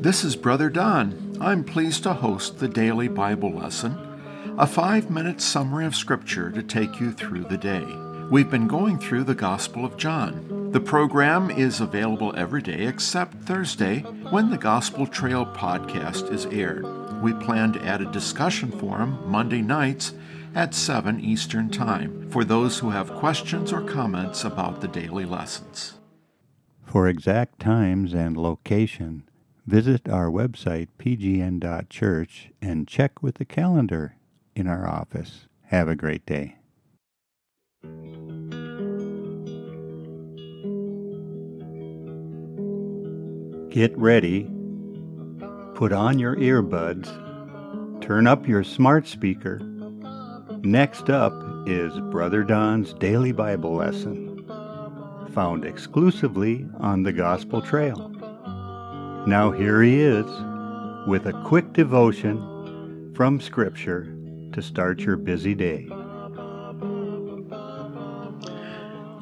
This is Brother Don. I'm pleased to host the daily Bible lesson, a five minute summary of Scripture to take you through the day. We've been going through the Gospel of John. The program is available every day except Thursday when the Gospel Trail podcast is aired. We plan to add a discussion forum Monday nights at 7 Eastern Time for those who have questions or comments about the daily lessons. For exact times and location, visit our website pgn.church and check with the calendar in our office. Have a great day. Get ready. Put on your earbuds. Turn up your smart speaker. Next up is Brother Don's Daily Bible Lesson, found exclusively on the Gospel Trail. Now here he is with a quick devotion from Scripture to start your busy day.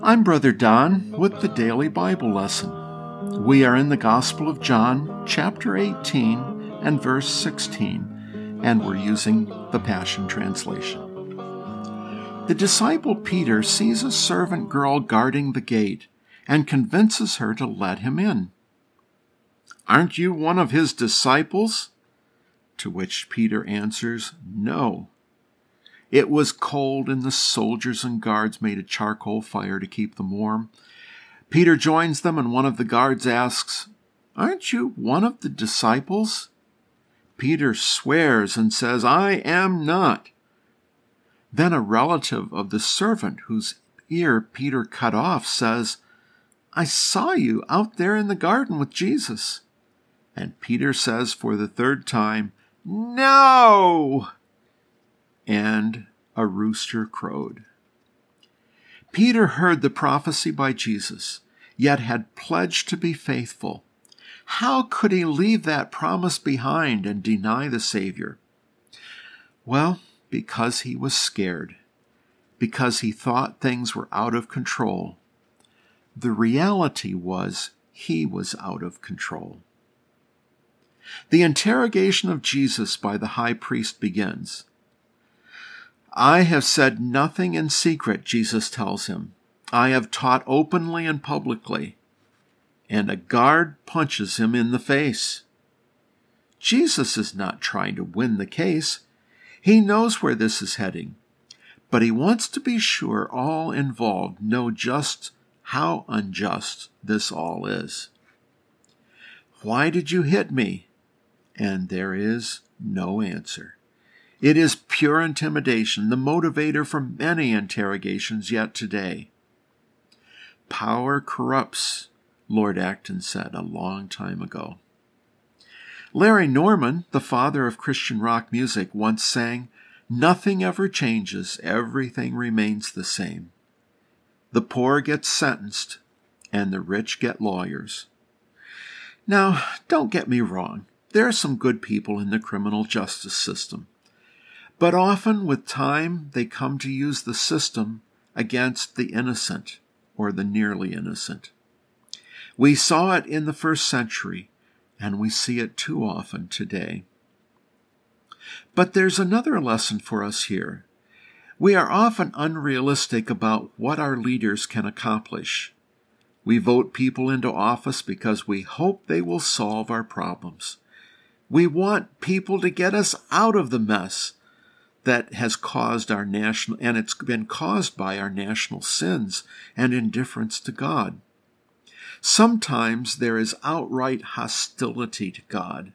I'm Brother Don with the Daily Bible Lesson. We are in the Gospel of John, chapter 18 and verse 16, and we're using the Passion Translation. The disciple Peter sees a servant girl guarding the gate and convinces her to let him in. Aren't you one of his disciples? To which Peter answers, No. It was cold, and the soldiers and guards made a charcoal fire to keep them warm. Peter joins them, and one of the guards asks, Aren't you one of the disciples? Peter swears and says, I am not. Then a relative of the servant whose ear Peter cut off says, I saw you out there in the garden with Jesus. And Peter says for the third time, No! And a rooster crowed. Peter heard the prophecy by Jesus, yet had pledged to be faithful. How could he leave that promise behind and deny the Savior? Well, because he was scared, because he thought things were out of control. The reality was he was out of control. The interrogation of Jesus by the high priest begins. I have said nothing in secret, Jesus tells him. I have taught openly and publicly. And a guard punches him in the face. Jesus is not trying to win the case. He knows where this is heading, but he wants to be sure all involved know just how unjust this all is. Why did you hit me? And there is no answer. It is pure intimidation, the motivator for many interrogations yet today. Power corrupts, Lord Acton said a long time ago. Larry Norman, the father of Christian rock music, once sang, Nothing ever changes, everything remains the same. The poor get sentenced, and the rich get lawyers. Now, don't get me wrong, there are some good people in the criminal justice system. But often, with time, they come to use the system against the innocent or the nearly innocent. We saw it in the first century and we see it too often today. But there's another lesson for us here. We are often unrealistic about what our leaders can accomplish. We vote people into office because we hope they will solve our problems. We want people to get us out of the mess that has caused our national, and it's been caused by our national sins and indifference to God. Sometimes there is outright hostility to God.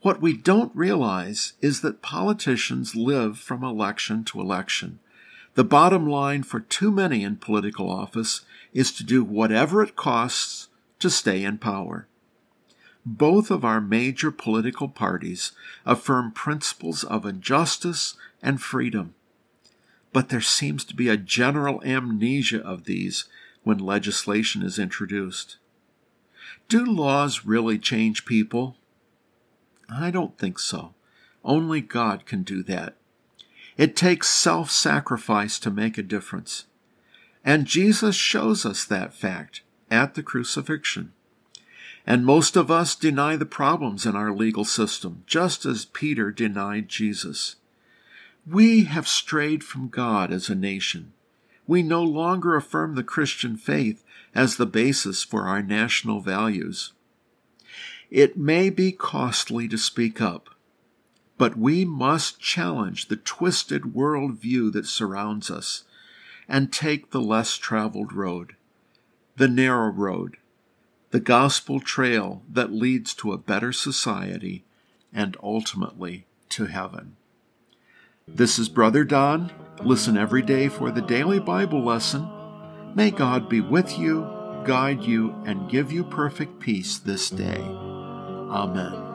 What we don't realize is that politicians live from election to election. The bottom line for too many in political office is to do whatever it costs to stay in power. Both of our major political parties affirm principles of injustice and freedom. But there seems to be a general amnesia of these when legislation is introduced. Do laws really change people? I don't think so. Only God can do that. It takes self sacrifice to make a difference. And Jesus shows us that fact at the crucifixion. And most of us deny the problems in our legal system, just as Peter denied Jesus. We have strayed from God as a nation. We no longer affirm the Christian faith as the basis for our national values. It may be costly to speak up, but we must challenge the twisted world view that surrounds us and take the less traveled road, the narrow road, the gospel trail that leads to a better society and ultimately to heaven. This is Brother Don. Listen every day for the daily Bible lesson. May God be with you, guide you, and give you perfect peace this day. Amen.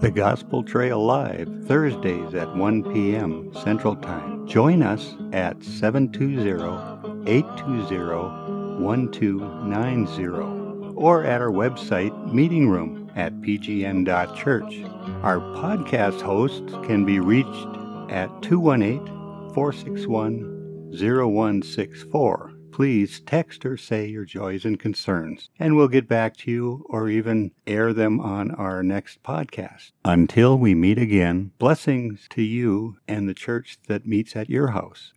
The Gospel Trail Live, Thursdays at 1 p.m. Central Time. Join us at 720 820 1290 or at our website, Meeting Room at pgn.church. Our podcast hosts can be reached at 218 461 0164 please text or say your joys and concerns, and we'll get back to you or even air them on our next podcast. Until we meet again, blessings to you and the church that meets at your house.